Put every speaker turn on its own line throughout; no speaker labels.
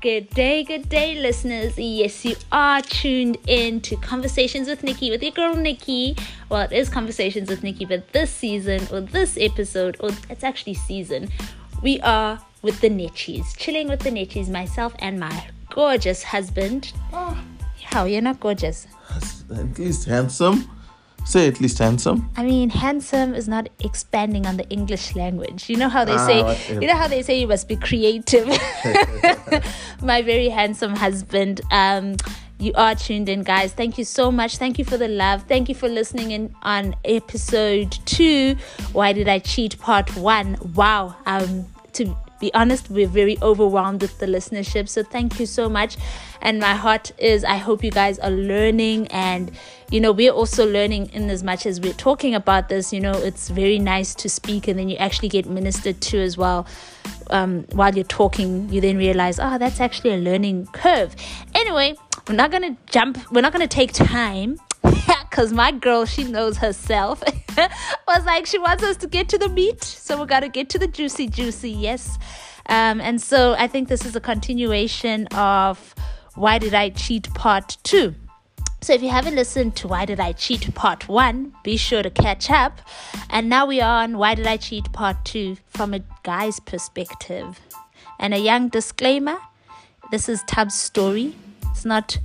Good day, good day, listeners. Yes, you are tuned in to Conversations with Nikki with your girl Nikki. Well, it is Conversations with Nikki, but this season or this episode, or it's actually season, we are with the Netchies, chilling with the Netchies, myself and my gorgeous husband. Oh. How you're not gorgeous?
At least handsome. Say at least handsome.
I mean, handsome is not expanding on the English language. You know how they ah, say, whatever. you know how they say you must be creative. My very handsome husband. Um, you are tuned in, guys. Thank you so much. Thank you for the love. Thank you for listening in on episode two. Why did I cheat? Part one. Wow. Um, to be honest, we're very overwhelmed with the listenership. So thank you so much. And my heart is I hope you guys are learning and you know, we're also learning in as much as we're talking about this, you know, it's very nice to speak and then you actually get ministered to as well. Um, while you're talking, you then realize, oh, that's actually a learning curve. Anyway, we're not gonna jump, we're not gonna take time because my girl, she knows herself, was like, she wants us to get to the meat. So we got to get to the juicy, juicy, yes. Um, and so I think this is a continuation of Why Did I Cheat Part 2. So if you haven't listened to Why Did I Cheat Part 1, be sure to catch up. And now we are on Why Did I Cheat Part 2 from a guy's perspective. And a young disclaimer this is Tub's story. It's not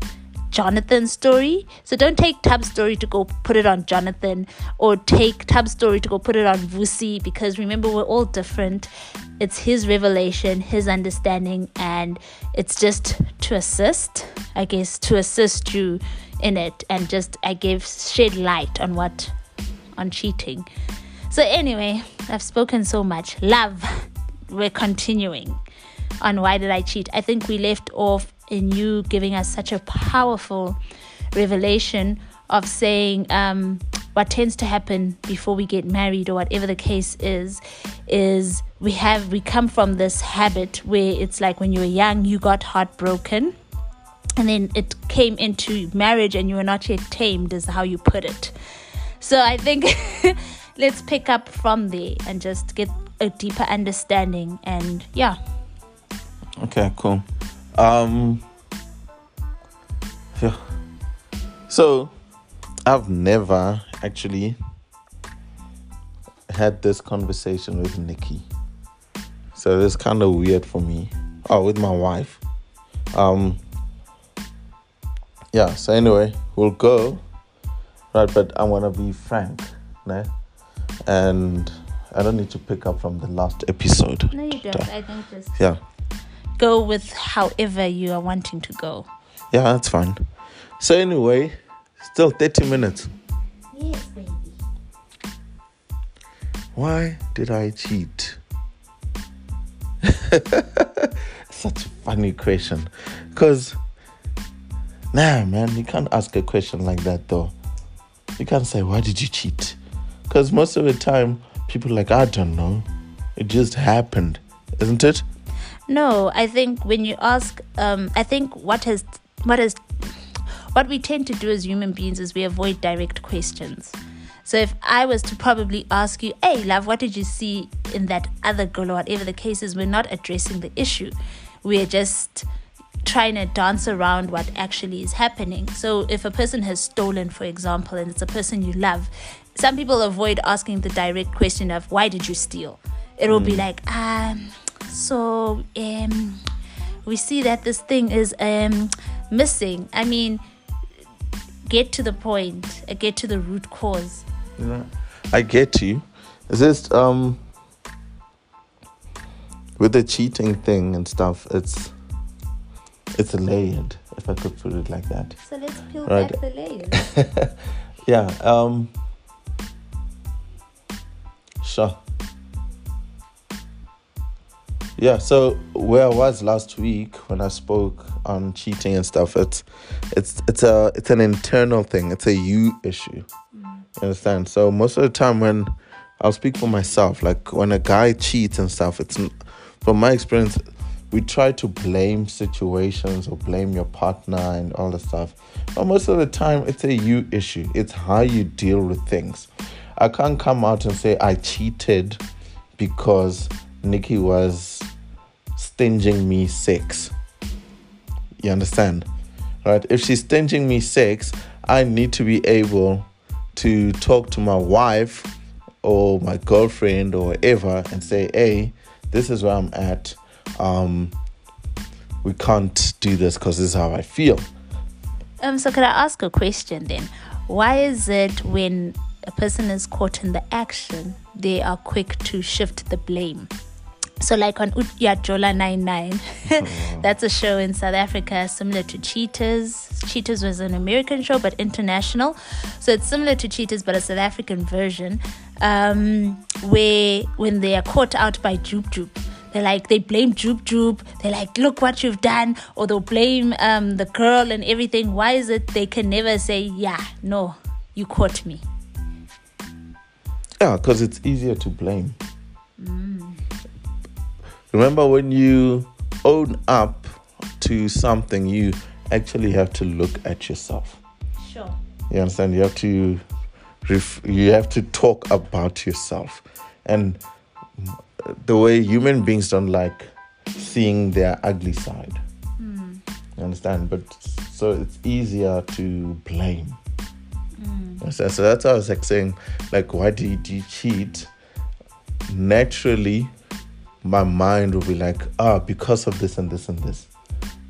Jonathan's story. So don't take Tub's story to go put it on Jonathan or take Tub's story to go put it on Vusi because remember, we're all different. It's his revelation, his understanding, and it's just to assist, I guess, to assist you in it and just, I give shed light on what, on cheating. So, anyway, I've spoken so much. Love, we're continuing on why did I cheat. I think we left off in you giving us such a powerful revelation of saying um, what tends to happen before we get married or whatever the case is is we have we come from this habit where it's like when you were young you got heartbroken and then it came into marriage and you were not yet tamed is how you put it. So i think let's pick up from there and just get a deeper understanding and yeah.
Okay cool um, yeah. So, I've never actually had this conversation with Nikki. So it's kind of weird for me. Oh, with my wife. Um. Yeah. So anyway, we'll go. Right, but I want to be frank, né? And I don't need to pick up from the last episode.
No, you don't. I think just
yeah
go with however you are wanting to go.
Yeah, that's fine. So anyway, still 30 minutes.
Yes, baby.
Why did I cheat? Such a funny question. Because, nah, man, you can't ask a question like that though. You can't say, why did you cheat? Because most of the time, people like, I don't know. It just happened, isn't it?
No, I think when you ask, um, I think what has what has what we tend to do as human beings is we avoid direct questions. So if I was to probably ask you, "Hey, love, what did you see in that other girl?" or whatever the case is, we're not addressing the issue. We're just trying to dance around what actually is happening. So if a person has stolen, for example, and it's a person you love, some people avoid asking the direct question of why did you steal. It will mm. be like, um so um, we see that this thing is um, missing. I mean, get to the point, uh, get to the root cause.
Yeah, I get you. it's just um with the cheating thing and stuff? It's it's a layered, if I could put it like that.
So let's peel right. back the layers.
yeah. Um. Sure. Yeah, so where I was last week when I spoke on cheating and stuff, it's it's it's a it's an internal thing. It's a you issue. You understand? So most of the time when I'll speak for myself, like when a guy cheats and stuff, it's from my experience, we try to blame situations or blame your partner and all the stuff. But most of the time, it's a you issue. It's how you deal with things. I can't come out and say I cheated because Nikki was stinging me sex. You understand? Right? If she's stinging me sex, I need to be able to talk to my wife or my girlfriend or whatever and say, hey, this is where I'm at. Um, we can't do this because this is how I feel.
Um, so could I ask a question then? Why is it when a person is caught in the action, they are quick to shift the blame? So, like on Uyajola 99, that's a show in South Africa similar to Cheaters. Cheaters was an American show, but international. So, it's similar to Cheaters, but a South African version, um, where when they are caught out by Jub Jub, they're like they blame Jub Jub. They're like, look what you've done, or they'll blame um, the girl and everything. Why is it they can never say, yeah, no, you caught me?
Yeah, because it's easier to blame. Remember when you own up to something, you actually have to look at yourself.
Sure.
You understand? You have to ref- you have to talk about yourself. And the way human beings don't like seeing their ugly side. Mm. You understand? But so it's easier to blame. Mm. So, so that's why I was like saying, like, why did you cheat? Naturally, my mind will be like, ah, because of this and this and this.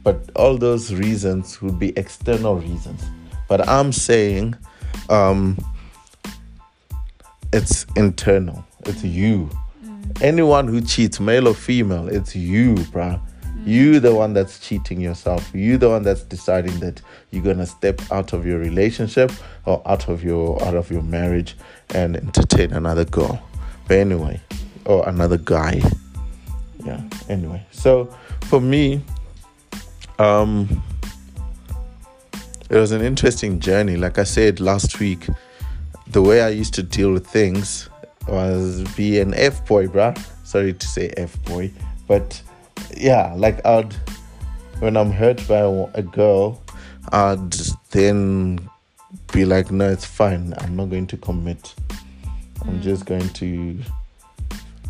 But all those reasons would be external reasons. But I'm saying um, it's internal, it's you. Mm. Anyone who cheats, male or female, it's you, bruh. Mm. You the one that's cheating yourself. You the one that's deciding that you're gonna step out of your relationship or out of your out of your marriage and entertain another girl. But anyway, or another guy yeah anyway. So for me um it was an interesting journey. Like i said last week the way i used to deal with things was be an f boy bruh. Sorry to say f boy but yeah like i'd when i'm hurt by a girl i'd then be like no it's fine. I'm not going to commit. I'm just going to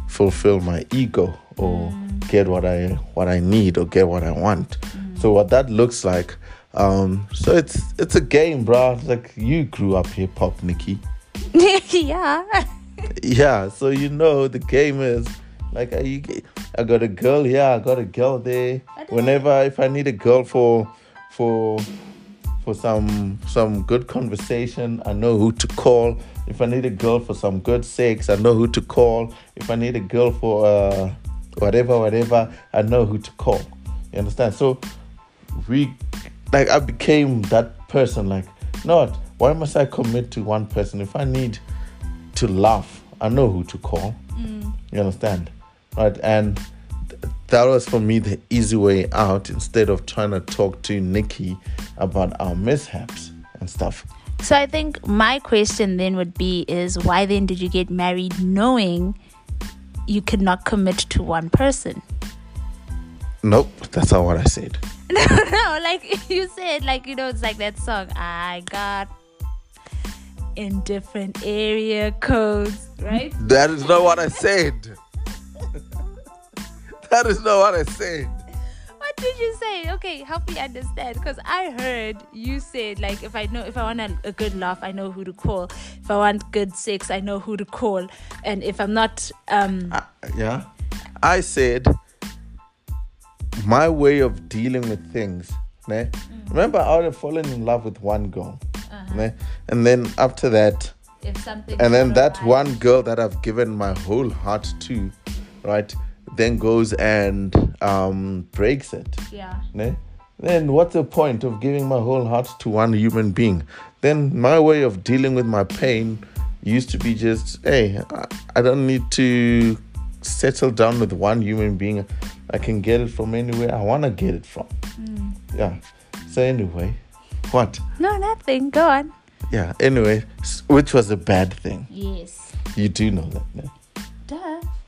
fulfill my ego or mm. get what I what I need or get what I want. Mm. So what that looks like, um, so it's it's a game, bro. like you grew up hip hop, Nikki.
yeah.
yeah. So you know the game is like I, I got a girl here, I got a girl there. Whenever if I need a girl for for for some some good conversation, I know who to call. If I need a girl for some good sex, I know who to call. If I need a girl for uh, whatever, whatever, I know who to call. You understand? So we, like, I became that person. Like, not why must I commit to one person? If I need to laugh, I know who to call. Mm. You understand? Right? And that was for me the easy way out instead of trying to talk to Nikki about our mishaps and stuff.
So I think my question then would be is why then did you get married knowing you could not commit to one person.
Nope, that's not what I said.
no, no, like you said, like you know, it's like that song. I got in different area codes, right?
That is not what I said. that is not what I said
did you say? Okay, help me understand. Because I heard you said like if I know if I want a, a, good laugh, I know who to call. If I want good sex, I know who to call. And if I'm not, um,
uh, yeah, I said my way of dealing with things. Ne? Mm. Remember, I would have fallen in love with one girl, uh-huh. and then after that,
if something,
and then that right. one girl that I've given my whole heart to, right? Then goes and um, breaks it.
Yeah.
Ne? Then what's the point of giving my whole heart to one human being? Then my way of dealing with my pain used to be just, hey, I, don't need to settle down with one human being. I can get it from anywhere I want to get it from. Mm. Yeah. So anyway, what?
No, nothing. Go on.
Yeah. Anyway, which was a bad thing.
Yes.
You do know that, ne?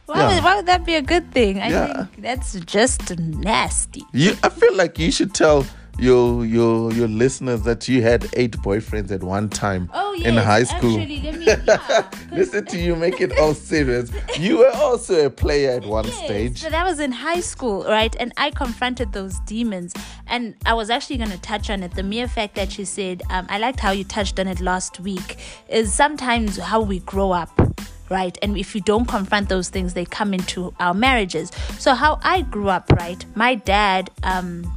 Why, yeah. would, why would that be a good thing? I yeah. think that's just nasty.
You, I feel like you should tell your your your listeners that you had eight boyfriends at one time.
Oh yes,
in high school.
Actually, let me, yeah,
Listen to you make it all serious. You were also a player at one
yes,
stage.
So that was in high school, right? And I confronted those demons. And I was actually going to touch on it. The mere fact that you said, um, I liked how you touched on it last week, is sometimes how we grow up right? And if you don't confront those things, they come into our marriages. So how I grew up, right? My dad, um,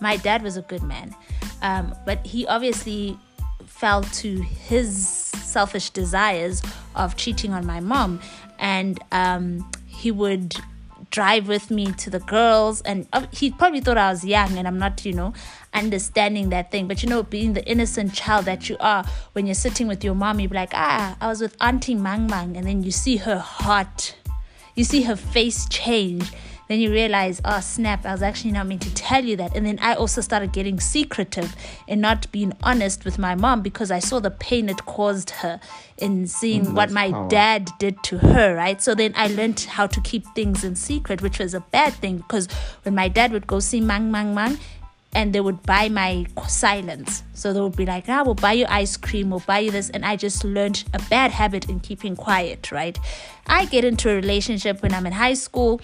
my dad was a good man, um, but he obviously fell to his selfish desires of cheating on my mom, and um, he would drive with me to the girls and uh, he probably thought I was young and I'm not, you know, understanding that thing. But you know, being the innocent child that you are, when you're sitting with your mom, you be like, ah, I was with Auntie Mang Mang, and then you see her heart, you see her face change then you realize, oh snap, I was actually not meant to tell you that. And then I also started getting secretive and not being honest with my mom because I saw the pain it caused her in seeing mm, what my power. dad did to her, right? So then I learned how to keep things in secret, which was a bad thing because when my dad would go see Mang Mang Mang, and they would buy my silence. So they would be like, ah, we'll buy you ice cream, we'll buy you this. And I just learned a bad habit in keeping quiet, right? I get into a relationship when I'm in high school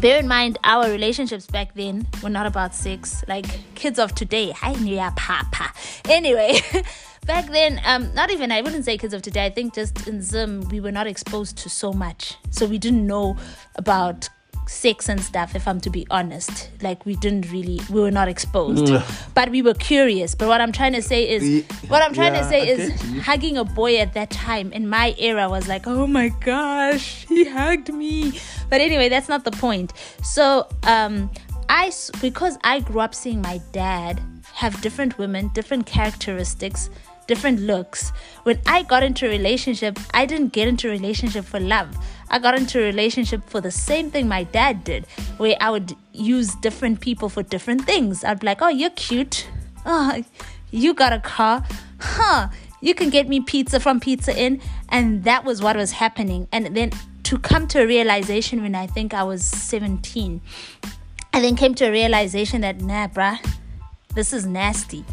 bear in mind our relationships back then were not about sex. Like kids of today hi nia papa anyway back then um not even i wouldn't say kids of today. I think just in zim we were not exposed to so much. So we didn't know about sex and stuff if i'm to be honest. Like we didn't really we were not exposed. But we were curious. But what i'm trying to say is what i'm trying yeah, to say is hugging a boy at that time in my era was like oh my gosh he hugged me. But anyway that's not the point. So um i because i grew up seeing my dad have different women different characteristics different looks. When I got into a relationship, I didn't get into a relationship for love. I got into a relationship for the same thing my dad did, where I would use different people for different things. I'd be like, oh, you're cute. Oh, you got a car. Huh. You can get me pizza from Pizza Inn. And that was what was happening. And then to come to a realization when I think I was 17, I then came to a realization that, nah, bruh, this is nasty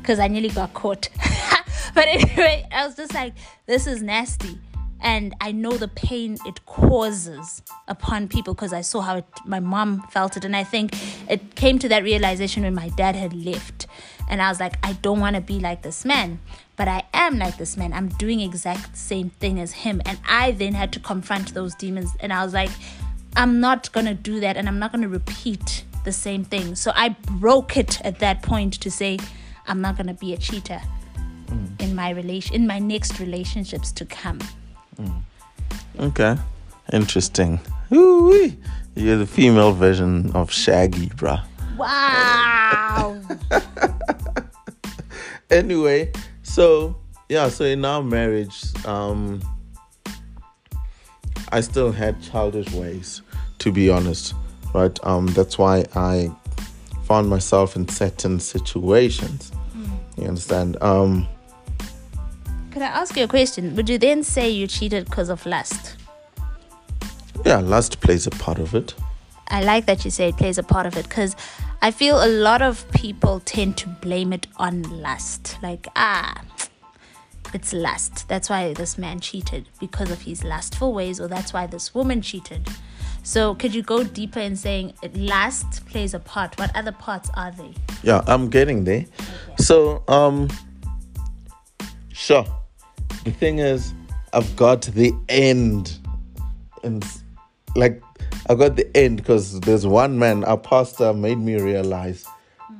because I nearly got caught. but anyway, I was just like, this is nasty. And I know the pain it causes upon people because I saw how it, my mom felt it. And I think it came to that realization when my dad had left. And I was like, I don't want to be like this man. But I am like this man. I'm doing exact same thing as him. And I then had to confront those demons. And I was like, I'm not going to do that. And I'm not going to repeat the same thing. So I broke it at that point to say, I'm not going to be a cheater mm. in my relation in my next relationships to come.
Mm. Okay, interesting. Ooh-wee. You're the female version of Shaggy, bruh.
Wow.
anyway, so yeah, so in our marriage, um, I still had childish ways, to be honest, right? Um, that's why I found myself in certain situations. Mm. You understand? Um,
Can I ask you a question? Would you then say you cheated because of lust?
Yeah, lust plays a part of it.
I like that you say it plays a part of it because I feel a lot of people tend to blame it on lust. Like, ah, it's lust. That's why this man cheated because of his lustful ways, or that's why this woman cheated. So, could you go deeper in saying it lust plays a part? What other parts are they?
Yeah, I'm getting there. Okay. So, um, sure. The thing is, I've got the end, and like I got the end because there's one man, our pastor, made me realize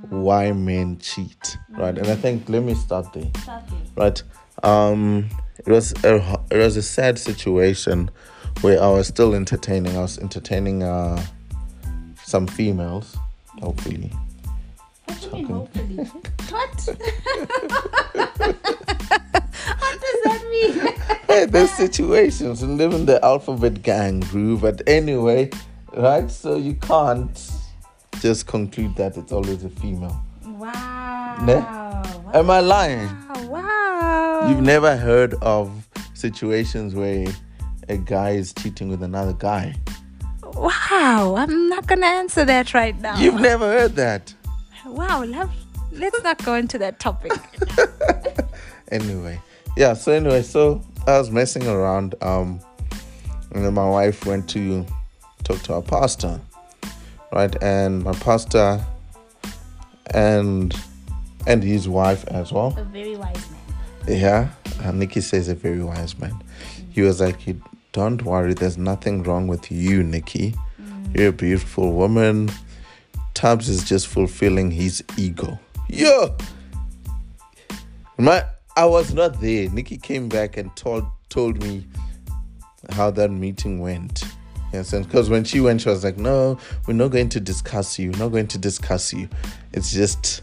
why men cheat, right? And I think let me start there, start there. right? Um, it was a, it was a sad situation where I was still entertaining. I was entertaining uh, some females, hopefully.
What do you mean, hopefully? what? does that mean?
hey, there's situations and live in the alphabet gang groove. But anyway, right? So you can't just conclude that it's always a female.
Wow. Ne? Wow.
Am I lying?
Wow.
You've never heard of situations where a guy is cheating with another guy.
Wow, I'm not gonna answer that right now.
You've never heard that.
Wow, love. Let's not go into that topic.
anyway, yeah. So anyway, so I was messing around. Um, and then my wife went to talk to our pastor, right? And my pastor and and his wife as well.
A very wise man.
Yeah, uh, Nikki says a very wise man. Mm-hmm. He was like, "You don't worry. There's nothing wrong with you, Nikki. Mm-hmm. You're a beautiful woman. Tubbs is just fulfilling his ego. Yeah. My, I was not there. Nikki came back and told told me how that meeting went. Yes, because when she went, she was like, "No, we're not going to discuss you. We're not going to discuss you. It's just,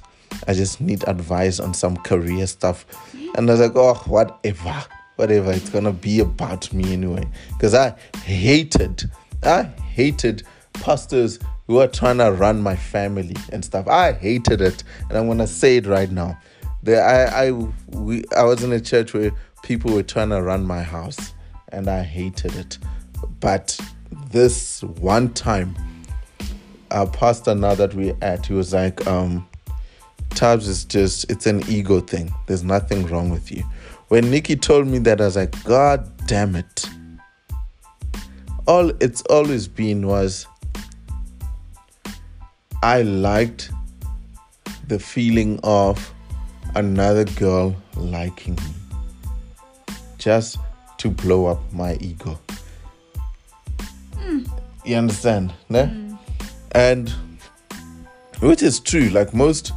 I just need advice on some career stuff." And I was like, "Oh, whatever, whatever. It's gonna be about me anyway." Because I hated, I hated pastors who are trying to run my family and stuff. I hated it, and I'm gonna say it right now. I, I, we, I was in a church where people were trying to run my house, and I hated it, but this one time, our pastor, now that we're at, he was like, um, Tabs is just, it's an ego thing. There's nothing wrong with you. When Nikki told me that, I was like, God damn it. All it's always been was I liked the feeling of another girl liking me just to blow up my ego. You understand? Ne? Mm. And which is true. Like most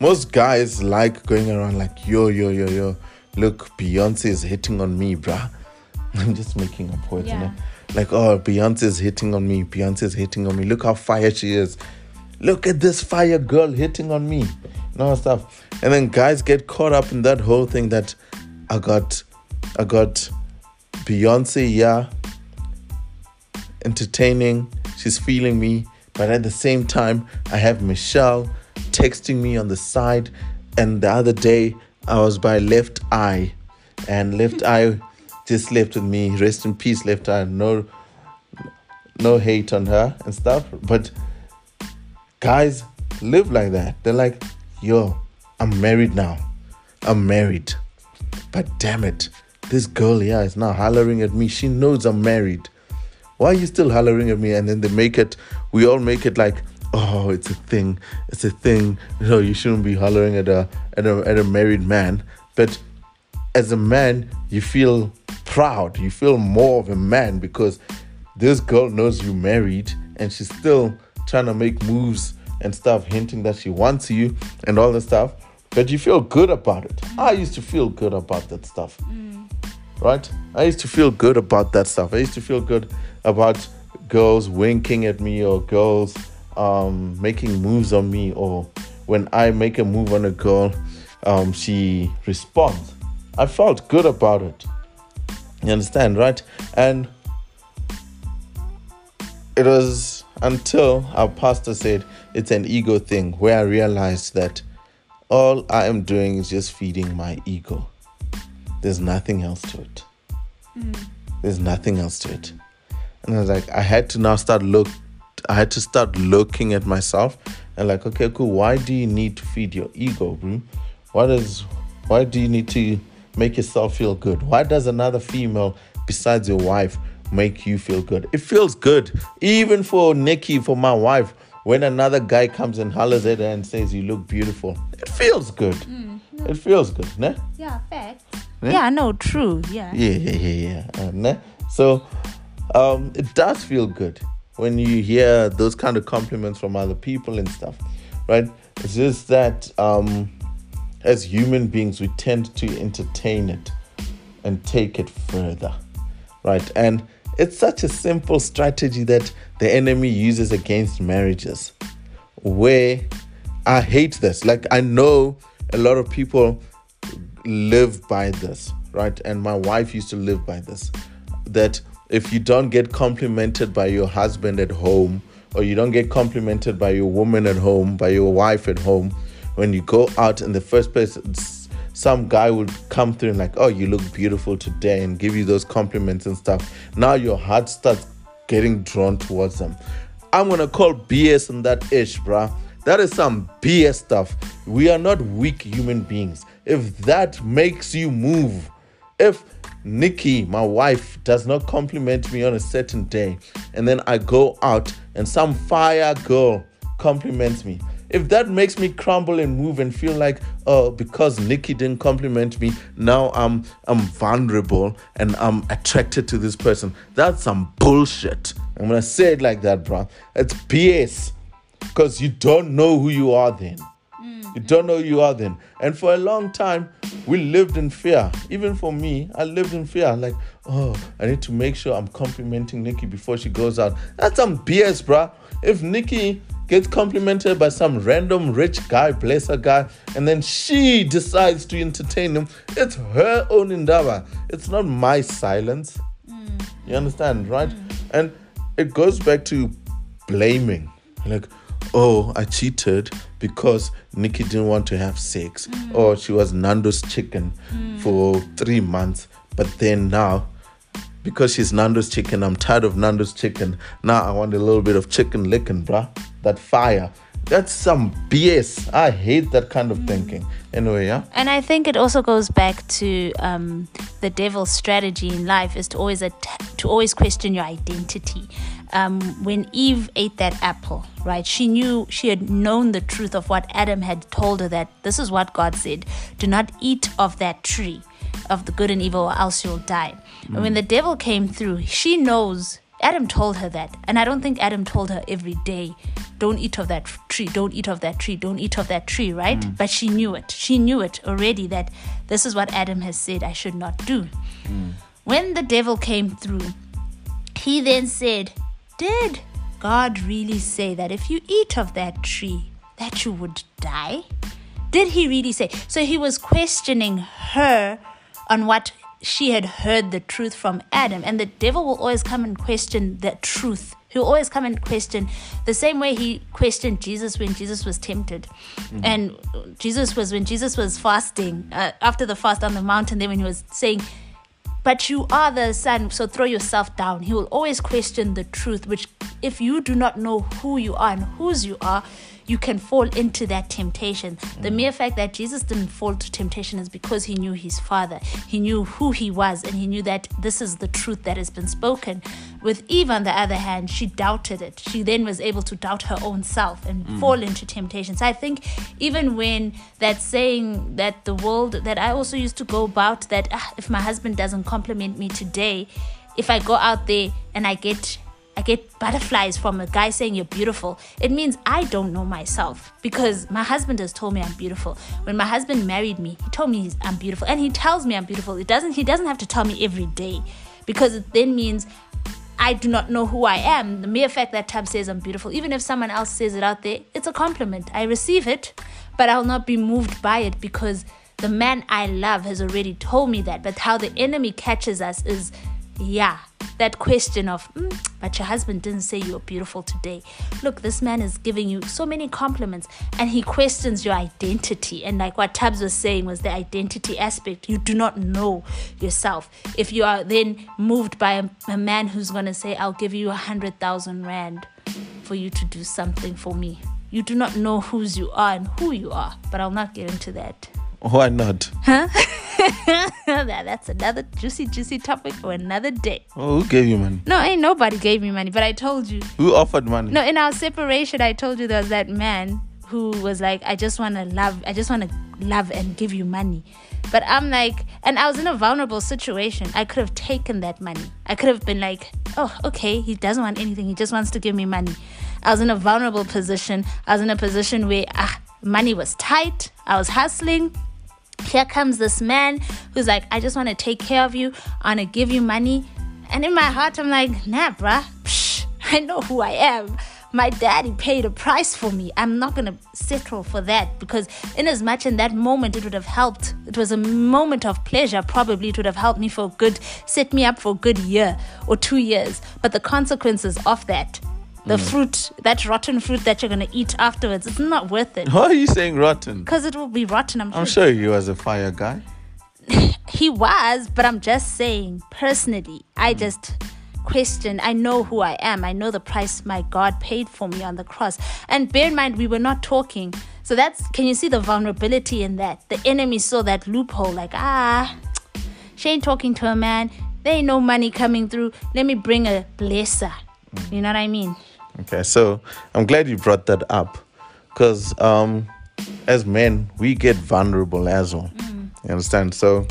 most guys like going around like yo yo yo yo. Look, Beyonce is hitting on me, bruh. I'm just making a point, yeah. Like, oh, Beyonce is hitting on me. Beyonce is hitting on me. Look how fire she is. Look at this fire girl hitting on me. No stuff. And then guys get caught up in that whole thing that I got I got Beyonce, yeah, entertaining. She's feeling me. But at the same time, I have Michelle texting me on the side. And the other day, I was by Left Eye, and Left Eye just left with me. Rest in peace, Left Eye. No, no hate on her and stuff. But guys live like that. They're like, yo, I'm married now. I'm married. But damn it, this girl, yeah, is now hollering at me. She knows I'm married why are you still hollering at me? And then they make it, we all make it like, oh, it's a thing, it's a thing. No, you shouldn't be hollering at a at a at a married man. But as a man, you feel proud. You feel more of a man because this girl knows you married and she's still trying to make moves and stuff, hinting that she wants you and all the stuff. But you feel good about it. I used to feel good about that stuff. Mm. Right? I used to feel good about that stuff. I used to feel good about girls winking at me or girls um, making moves on me or when I make a move on a girl, um, she responds. I felt good about it. You understand, right? And it was until our pastor said it's an ego thing where I realized that all I am doing is just feeding my ego. There's nothing else to it. Mm. There's nothing else to it. And I was like, I had to now start look I had to start looking at myself and like, okay, cool. Why do you need to feed your ego, bro? What is why do you need to make yourself feel good? Why does another female besides your wife make you feel good? It feels good. Even for Nikki, for my wife, when another guy comes and hollers at her and says you look beautiful, it feels good. Mm, no. It feels good, ne?
Yeah, fact. Ne? Yeah, no, true. Yeah.
Yeah, yeah, yeah, yeah. Uh, ne? So um, it does feel good when you hear those kind of compliments from other people and stuff, right? It's just that um, as human beings, we tend to entertain it and take it further, right? And it's such a simple strategy that the enemy uses against marriages, where I hate this. Like, I know a lot of people live by this, right? And my wife used to live by this that if you don't get complimented by your husband at home, or you don't get complimented by your woman at home, by your wife at home, when you go out in the first place, some guy would come through and like, oh, you look beautiful today, and give you those compliments and stuff. Now your heart starts getting drawn towards them. I'm gonna call BS on that ish, bruh. That is some BS stuff. We are not weak human beings. If that makes you move, If Nikki, my wife, does not compliment me on a certain day, and then I go out and some fire girl compliments me, if that makes me crumble and move and feel like oh because nikki didn't compliment me now i'm i'm vulnerable and i'm attracted to this person. That's some bullshit. I'm gonna say it like that bro it's bs because you don't know who you are then. You mm-hmm. don't know who you are then. And for a long time we lived in fear. Even for me i lived in fear. Like oh i need to make sure i'm complimenting nikki before she goes out. That's some bs bruh. If nikki gets complimented by some random rich guy, bless her guy, and then she decides to entertain him. It's her own endeavor. It's not my silence. Mm. You understand, right? Mm. And it goes back to blaming. Like, oh, I cheated because Nikki didn't want to have sex, mm. or she was Nando's chicken mm. for three months, but then now because she's Nando's chicken, I'm tired of Nando's chicken. Now I want a little bit of Chicken Licken, bruh that fire. That's some BS. I hate that kind of thinking. Anyway, yeah.
And I think it also goes back to um, the devil's strategy in life is to always att- to always question your identity. Um, when Eve ate that apple, right? She knew she had known the truth of what Adam had told her that this is what God said: do not eat of that tree of the good and evil, or else you'll die. Mm. And when the devil came through, she knows Adam told her that. And I don't think Adam told her every day, don't eat of that tree, don't eat of that tree, don't eat of that tree, right? Mm. But she knew it. She knew it already that this is what Adam has said I should not do. Mm. When the devil came through, he then said, Did God really say that if you eat of that tree, that you would die? Did he really say? So he was questioning her on what she had heard the truth from Adam. And the devil will always come and question that truth. He'll always come and question the same way he questioned Jesus when Jesus was tempted. Mm-hmm. And Jesus was, when Jesus was fasting, uh, after the fast on the mountain, then when he was saying, but you are the son, so throw yourself down. He will always question the truth, which, if you do not know who you are and whose you are, you can fall into that temptation. The mere fact that Jesus didn't fall to temptation is because he knew his Father. He knew who he was, and he knew that this is the truth that has been spoken. With Eve, on the other hand, she doubted it. She then was able to doubt her own self and mm. fall into temptation. So I think even when that saying that the world, that I also used to go about that ah, if my husband doesn't compliment me today, if I go out there and I get I get butterflies from a guy saying you're beautiful, it means I don't know myself because my husband has told me I'm beautiful. When my husband married me, he told me I'm beautiful and he tells me I'm beautiful. It doesn't he doesn't have to tell me every day because it then means I do not know who I am. The mere fact that Tab says I'm beautiful, even if someone else says it out there, it's a compliment. I receive it, but I'll not be moved by it because the man I love has already told me that. But how the enemy catches us is, yeah, that question of, mm, but your husband didn't say you're beautiful today. Look, this man is giving you so many compliments and he questions your identity. And like what Tabs was saying was the identity aspect. You do not know yourself. If you are then moved by a, a man who's going to say, I'll give you a hundred thousand rand for you to do something for me. You do not know whose you are and who you are, but I'll not get into that.
Why not?
Huh? That's another juicy, juicy topic for another day.
Oh, who gave you money?
No, ain't nobody gave me money, but I told you.
Who offered money?
No, in our separation, I told you there was that man who was like, I just want to love, I just want to love and give you money. But I'm like, and I was in a vulnerable situation. I could have taken that money. I could have been like, oh, okay, he doesn't want anything. He just wants to give me money. I was in a vulnerable position. I was in a position where ah, money was tight. I was hustling here comes this man who's like, I just want to take care of you. I want to give you money. And in my heart, I'm like, nah, bruh. Psh, I know who I am. My daddy paid a price for me. I'm not going to settle for that because, in as much in that moment, it would have helped. It was a moment of pleasure. Probably it would have helped me for a good, set me up for a good year or two years. But the consequences of that the mm. fruit, that rotten fruit that you're gonna eat afterwards, it's not worth it.
Why are you saying rotten?
Because it will be rotten. I'm,
I'm sure he was a fire guy.
he was, but I'm just saying, personally, I mm. just question. I know who I am. I know the price my God paid for me on the cross. And bear in mind, we were not talking. So that's, can you see the vulnerability in that? The enemy saw that loophole, like, ah, She ain't talking to a man. There ain't no money coming through. Let me bring a blesser. You know what I mean?
Okay, so I'm glad you brought that up because um, as men, we get vulnerable as well. Mm. You understand? So,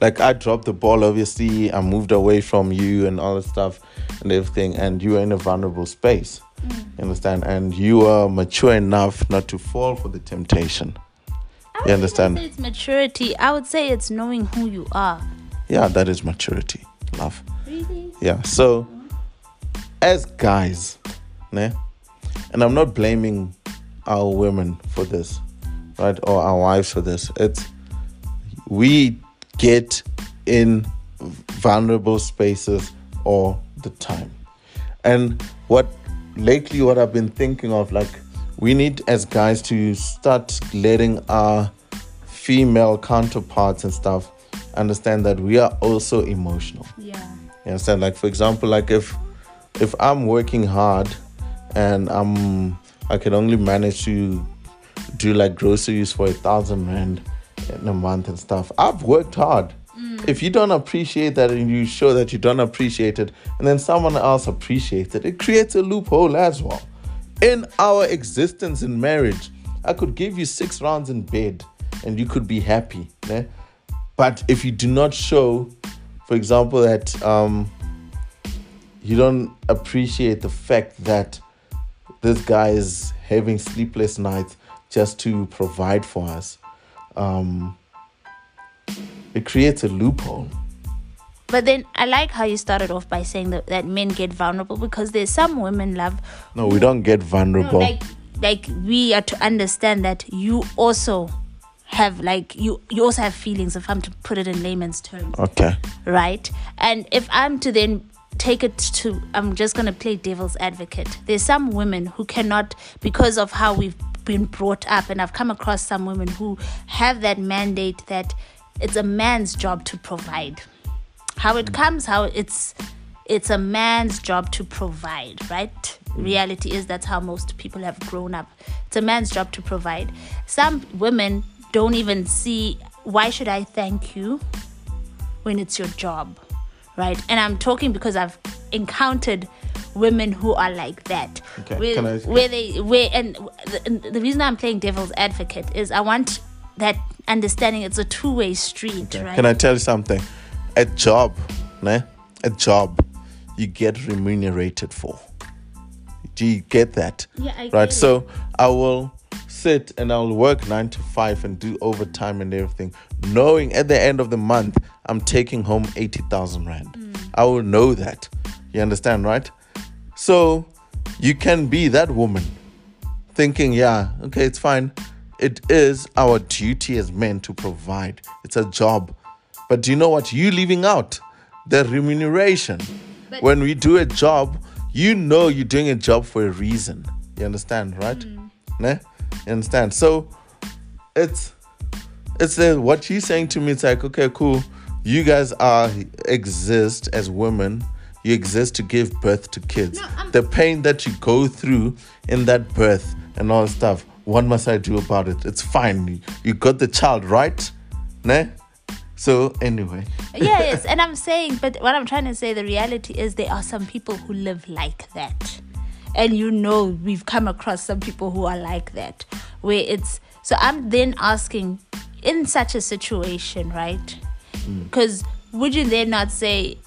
like, I dropped the ball, obviously, I moved away from you and all that stuff and everything, and you are in a vulnerable space. Mm. You understand? And you are mature enough not to fall for the temptation.
you understand? it's maturity. I would say it's knowing who you are.
Yeah, that is maturity, love. Really? Yeah. So, as guys, né? and I'm not blaming our women for this, right, or our wives for this. It's we get in vulnerable spaces all the time, and what lately what I've been thinking of, like we need as guys to start letting our female counterparts and stuff understand that we are also emotional.
Yeah.
You understand? Like for example, like if if I'm working hard and I'm I can only manage to do like groceries for a thousand rand in a month and stuff. I've worked hard. Mm. If you don't appreciate that and you show that you don't appreciate it, and then someone else appreciates it, it creates a loophole as well. In our existence in marriage, I could give you six rounds in bed and you could be happy. But if you do not show, for example, that um, you don't appreciate the fact that this guy is having sleepless nights just to provide for us. Um, it creates a loophole.
But then I like how you started off by saying that, that men get vulnerable because there's some women love.
No, we don't get vulnerable. No,
like, like we are to understand that you also have like you you also have feelings if I'm to put it in layman's terms.
Okay.
Right? And if I'm to then take it to I'm just going to play devil's advocate. There's some women who cannot because of how we've been brought up and I've come across some women who have that mandate that it's a man's job to provide. How it hmm. comes how it's it's a man's job to provide, right? Hmm. Reality is that's how most people have grown up. It's a man's job to provide. Some women don't even see why should I thank you when it's your job? Right? And I'm talking because I've encountered women who are like that.
Okay. Where, I...
where they where and the, the, reason I'm playing devil's advocate is I want that understanding it's a two-way street, okay. right?
Can I tell you something? A job, né? A job you get remunerated for. Do you get that?
Yeah, I
right. So I will sit and I'll work nine to five and do overtime and everything, knowing at the end of the month I'm taking home 80,000 Rand. Mm. I will know that. You understand, right? So you can be that woman thinking, yeah, okay, it's fine. It is our duty as men to provide, it's a job. But do you know what? You leaving out the remuneration. But when we do a job, you know you're doing a job for a reason. You understand, right? Mm. Ne? You understand? So it's it's the, what she's saying to me. It's like, okay, cool. You guys are exist as women. You exist to give birth to kids. No, the pain that you go through in that birth and all stuff what must i do about it? It's fine. You got the child right? Ne? so anyway.
Yes and i'm saying but what i'm trying to say the reality is there are some people who live like that and you know we've come across some people who are like that where it's so i'm then asking in such a situation right because mm. would you then not say,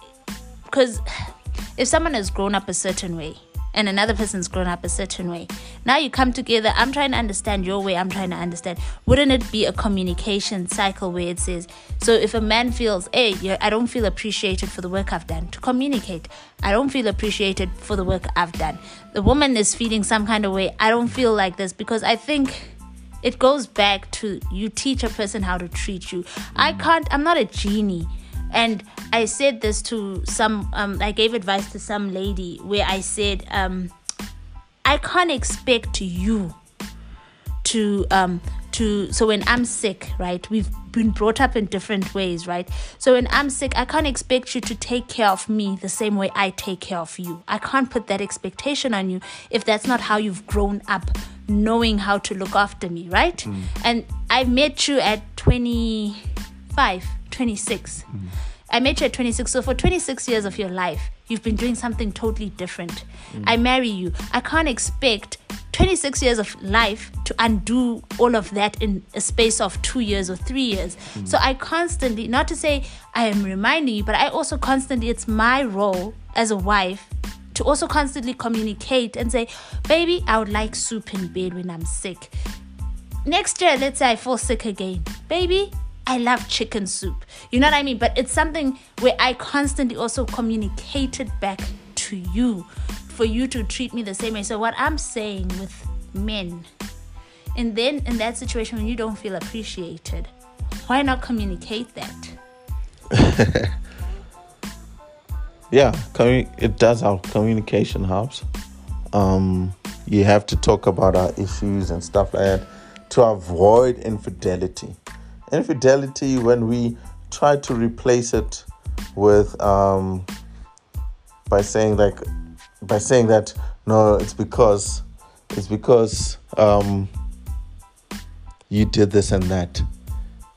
because if someone has grown up a certain way and another person's grown up a certain way, now you come together, I'm trying to understand your way, I'm trying to understand. Wouldn't it be a communication cycle where it says, so if a man feels, hey, I don't feel appreciated for the work I've done, to communicate, I don't feel appreciated for the work I've done. The woman is feeling some kind of way, I don't feel like this because I think it goes back to you teach a person how to treat you. I can't, I'm not a genie. And I said this to some, um, I gave advice to some lady where I said, um, I can't expect you to um to so when I'm sick, right? We've been brought up in different ways, right? So when I'm sick, I can't expect you to take care of me the same way I take care of you. I can't put that expectation on you if that's not how you've grown up knowing how to look after me, right? Mm. And I met you at 25, 26. Mm. I met you at 26. So for 26 years of your life, you've been doing something totally different. Mm. I marry you. I can't expect 26 years of life to undo all of that in a space of two years or three years. Mm. So I constantly, not to say I am reminding you, but I also constantly, it's my role as a wife to also constantly communicate and say, baby, I would like soup in bed when I'm sick. Next year, let's say I fall sick again. Baby, I love chicken soup. You know what I mean? But it's something where I constantly also communicated back to you for you to treat me the same way. So, what I'm saying with men, and then in that situation when you don't feel appreciated, why not communicate that?
yeah, it does help. Communication helps. Um, you have to talk about our issues and stuff like that to avoid infidelity infidelity when we try to replace it with um, by saying like by saying that no it's because it's because um, you did this and that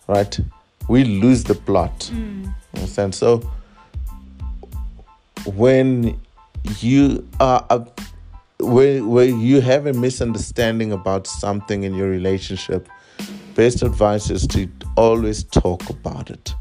right? We lose the plot. Mm. understand? So when you are uh, where, where you have a misunderstanding about something in your relationship best advice is to always talk about it.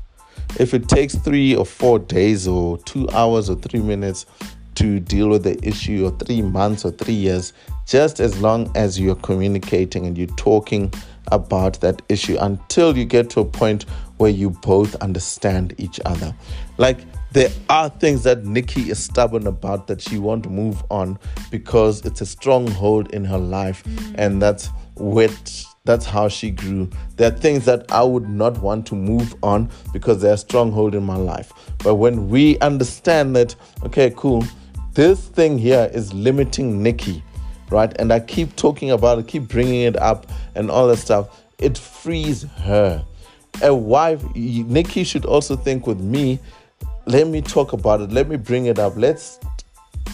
If it takes three or four days or two hours or three minutes to deal with the issue, or three months or three years, just as long as you're communicating and you're talking about that issue until you get to a point where you both understand each other. Like there are things that Nikki is stubborn about that she won't move on because it's a stronghold in her life, mm. and that's what that's how she grew. There are things that I would not want to move on because they're a stronghold in my life. But when we understand that, okay, cool, this thing here is limiting Nikki, right? And I keep talking about it, keep bringing it up and all that stuff, it frees her. A wife, Nikki should also think with me, let me talk about it, let me bring it up, let's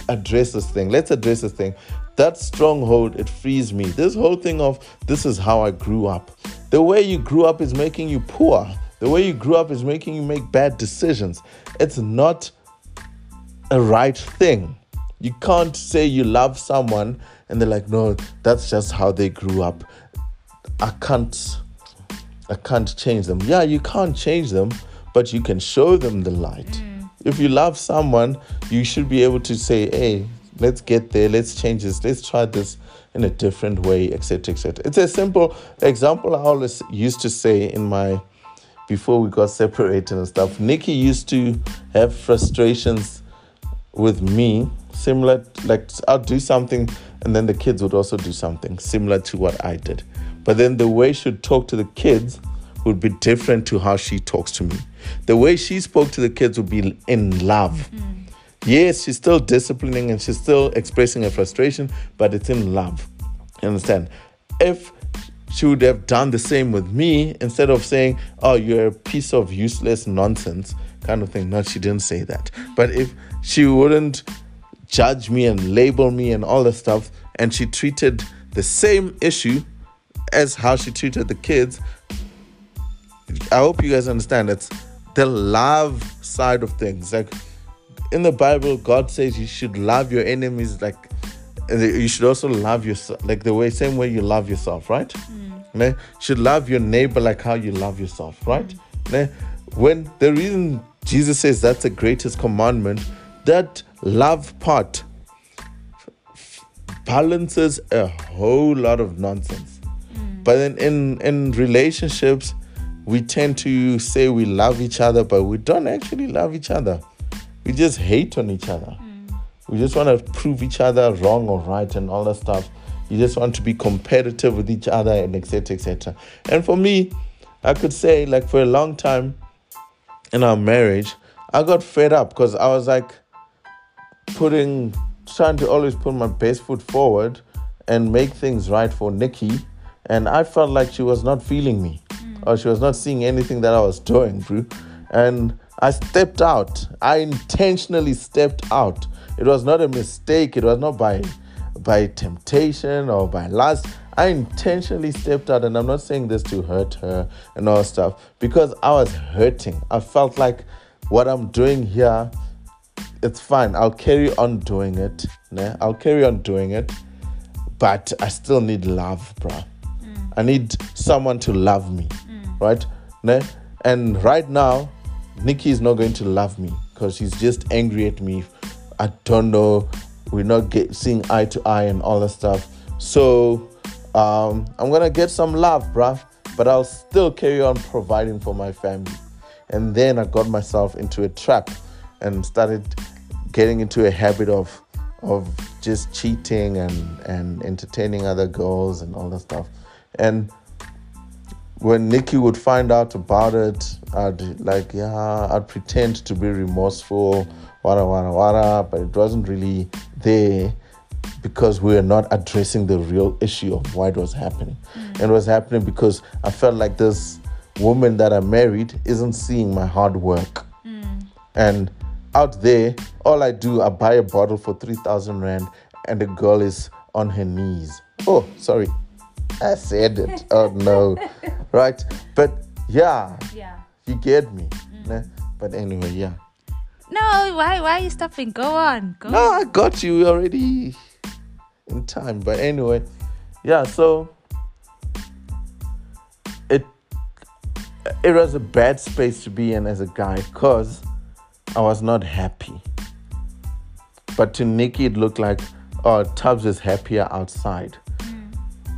address this thing, let's address this thing that stronghold it frees me. This whole thing of this is how i grew up. The way you grew up is making you poor. The way you grew up is making you make bad decisions. It's not a right thing. You can't say you love someone and they're like no that's just how they grew up. I can't i can't change them. Yeah you can't change them but you can show them the light. Mm. if you love someone you should be able to say hey let's get there let's change this let's try this in a different way etc etc it's a simple example i always used to say in my before we got separated and stuff nikki used to have frustrations with me similar like i'll do something and then the kids would also do something similar to what i did. But then the way she'd talk to the kids would be different to how she talks to me. The way she spoke to the kids would be in love. Mm-hmm Yes, she's still disciplining and she's still expressing her frustration, but it's in love. You understand? If she would have done the same with me instead of saying, Oh, you're a piece of useless nonsense, kind of thing. No, she didn't say that. But if she wouldn't judge me and label me and all that stuff, and she treated the same issue as how she treated the kids, I hope you guys understand it's the love side of things. Like, in the Bible, God says you should love your enemies like you should also love yourself like the way same way you love yourself, right? Mm. You should love your neighbor like how you love yourself, right? Mm. When the reason Jesus says that's the greatest commandment, that love part balances a whole lot of nonsense. Mm. But then in in relationships, we tend to say we love each other, but we don't actually love each other we just hate on each other. Mm. We just want to prove each other wrong or right and all that stuff. You just want to be competitive with each other and etc. etc. And for me, I could say like for a long time in our marriage, I got fed up because I was like putting trying to always put my best foot forward and make things right for Nikki. And I felt like she was not feeling me mm. or she was not seeing anything that I was doing, bro. And I stepped out. I intentionally stepped out. It was not a mistake. It was not by by temptation or by lust. I intentionally stepped out, and I'm not saying this to hurt her and all stuff because I was hurting. I felt like what I'm doing here, it's fine. I'll carry on doing it. Né? I'll carry on doing it, but I still need love, bro. Mm. I need someone to love me, mm. right? Né? And right now, Nikki is not going to love me because she's just angry at me. I don't know. We're not get, seeing eye to eye and all that stuff. So um, I'm gonna get some love, bruh. But I'll still carry on providing for my family. And then I got myself into a trap and started getting into a habit of of just cheating and and entertaining other girls and all that stuff. And when Nikki would find out about it, I'd like, yeah, I'd pretend to be remorseful, wada wada wada, but it wasn't really there because we were not addressing the real issue of why it was happening. Mm. And it was happening because I felt like this woman that I married isn't seeing my hard work. Mm. And out there, all I do, I buy a bottle for 3,000 Rand and the girl is on her knees. Oh, sorry. I said it. oh, no. Right? But yeah. Yeah. You get me. Mm. But anyway, yeah.
No, why why are you stopping? Go on. Go
no. I got you already in time. But anyway, yeah, so it it was a bad space to be in as a guy because I was not happy. But to Nikki, it looked like, oh, Tubbs is happier outside.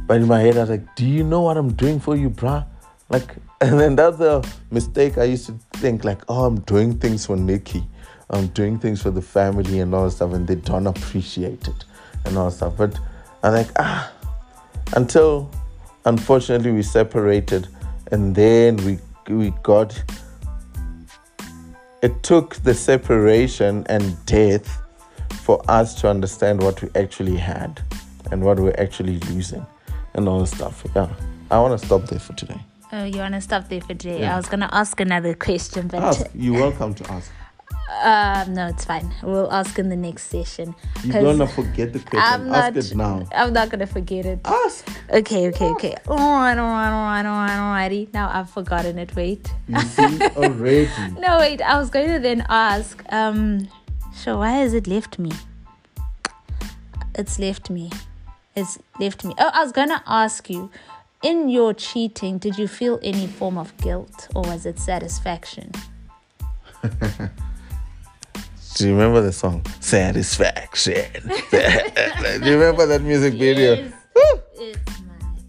But in my head, I was like, do you know what I'm doing for you, bruh? Like, and then that's a mistake I used to think, like, oh, I'm doing things for Nikki. I'm doing things for the family and all that stuff, and they don't appreciate it and all that stuff. But I'm like, ah, until unfortunately we separated, and then we we got. It took the separation and death for us to understand what we actually had and what we're actually losing and all the stuff. Yeah, I want to stop there for today.
Oh, you want to stop there for today? Yeah. I was going to ask another question, but
ask. you're welcome to ask.
Um, no, it's fine. We'll ask in the next session.
You're gonna forget the question. I'm ask not, it now.
I'm not gonna forget it.
Ask.
Okay, okay, okay. Alright, alright, alrighty. Now I've forgotten it. Wait.
You see already.
no, wait. I was going to then ask. Um, so why has it left me? It's left me. It's left me. Oh, I was gonna ask you. In your cheating, did you feel any form of guilt, or was it satisfaction?
Do you remember the song Satisfaction? Do you remember that music video?
it's mine.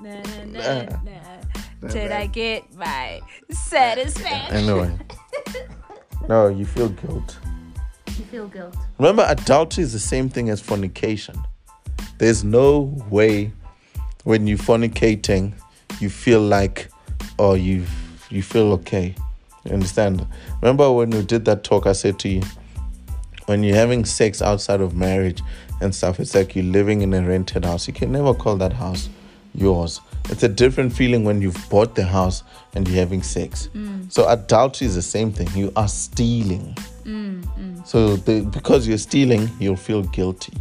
Na, na, na, Did I get my satisfaction?
Anyway. no, you feel guilt.
You feel guilt.
Remember, adultery is the same thing as fornication. There's no way when you're fornicating, you feel like, oh, you you feel okay. You understand? Remember when we did that talk, I said to you, when you're having sex outside of marriage and stuff, it's like you're living in a rented house. You can never call that house yours. It's a different feeling when you've bought the house and you're having sex. Mm. So adultery is the same thing. You are stealing. Mm, mm. So the, because you're stealing, you'll feel guilty.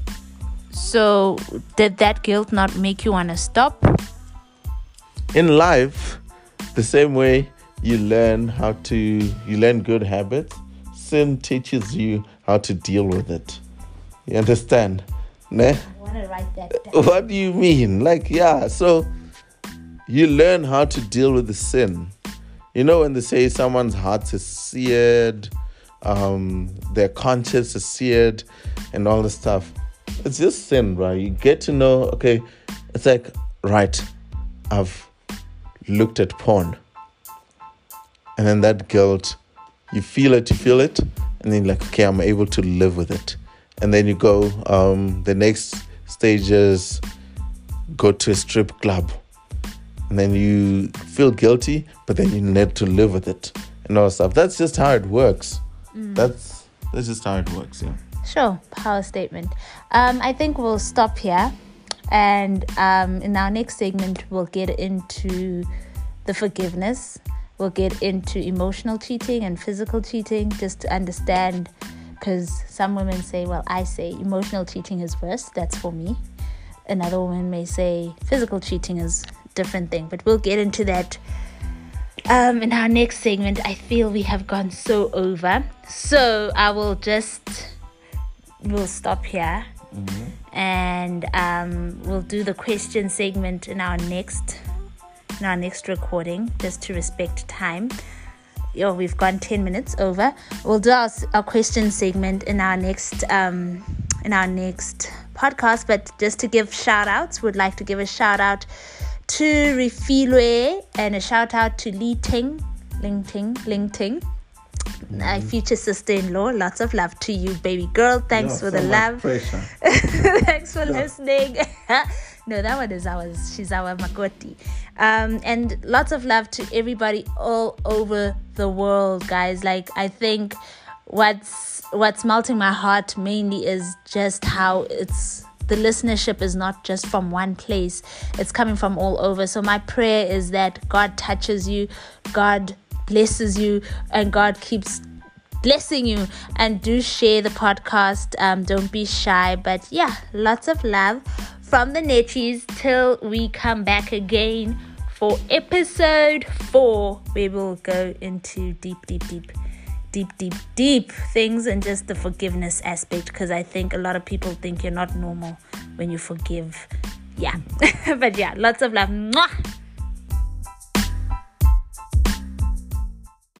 So did that guilt not make you want to stop?
In life, the same way you learn how to you learn good habits, sin teaches you how to deal with it. You understand?
Ne? I want to write that down.
What do you mean? Like, yeah, so you learn how to deal with the sin. You know, when they say someone's heart is seared, um, their conscience is seared, and all this stuff, it's just sin, right? You get to know, okay, it's like, right, I've looked at porn. And then that guilt, you feel it, you feel it, and then like okay i'm able to live with it and then you go um, the next stage is go to a strip club and then you feel guilty but then you need to live with it and all that stuff that's just how it works mm. that's that's just how it works yeah
sure power statement um, i think we'll stop here and um, in our next segment we'll get into the forgiveness We'll get into emotional cheating and physical cheating just to understand because some women say, well, I say emotional cheating is worse. That's for me. another woman may say physical cheating is different thing but we'll get into that um, in our next segment i feel we have gone so over so i will just we'll stop here mm-hmm. and um, we'll do the question segment in our next in our next recording just to respect time oh, we've gone 10 minutes over we'll do our, our question segment in our next um, in our next podcast. But just to give shout outs, we'd like to give a shout out to Refilwe and a shout out to Li Ting, Ling Ting, Ling Ting. My mm-hmm. future sister-in-law, lots of love to you, baby girl. Thanks for so the love. Thanks for yeah. listening. no, that one is ours. She's our Makoti. Um, and lots of love to everybody all over the world, guys. Like I think what's what's melting my heart mainly is just how it's the listenership is not just from one place it's coming from all over so my prayer is that god touches you god blesses you and god keeps blessing you and do share the podcast um, don't be shy but yeah lots of love from the netties till we come back again for episode four we will go into deep deep deep deep, deep, deep things and just the forgiveness aspect because I think a lot of people think you're not normal when you forgive. Yeah. but yeah, lots of love. Mwah!